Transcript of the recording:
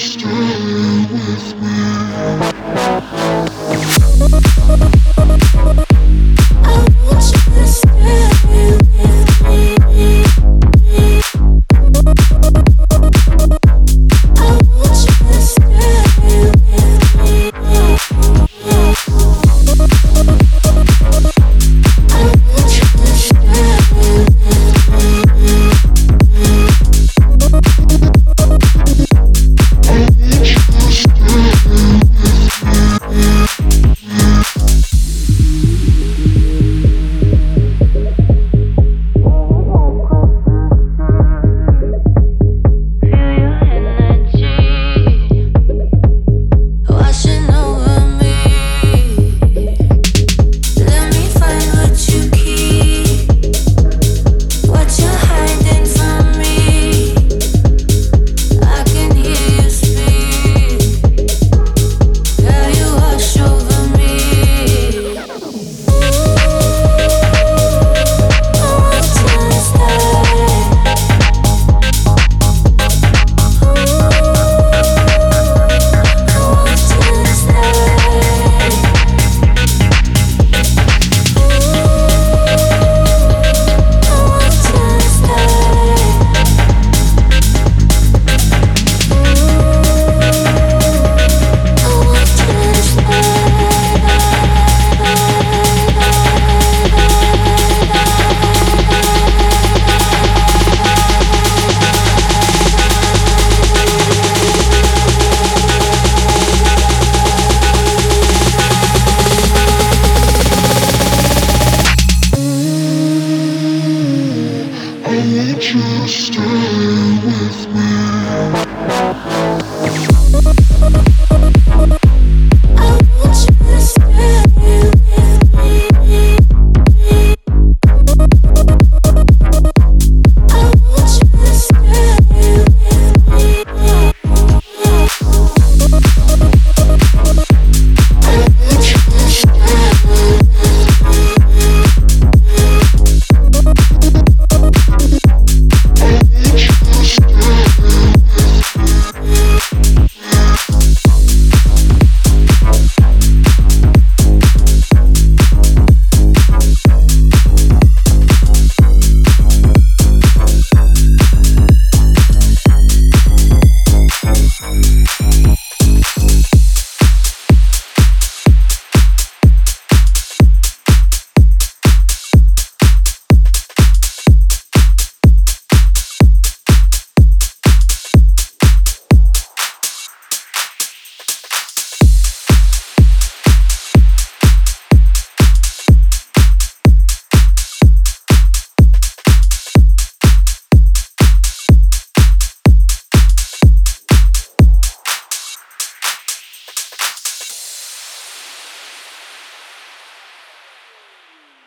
want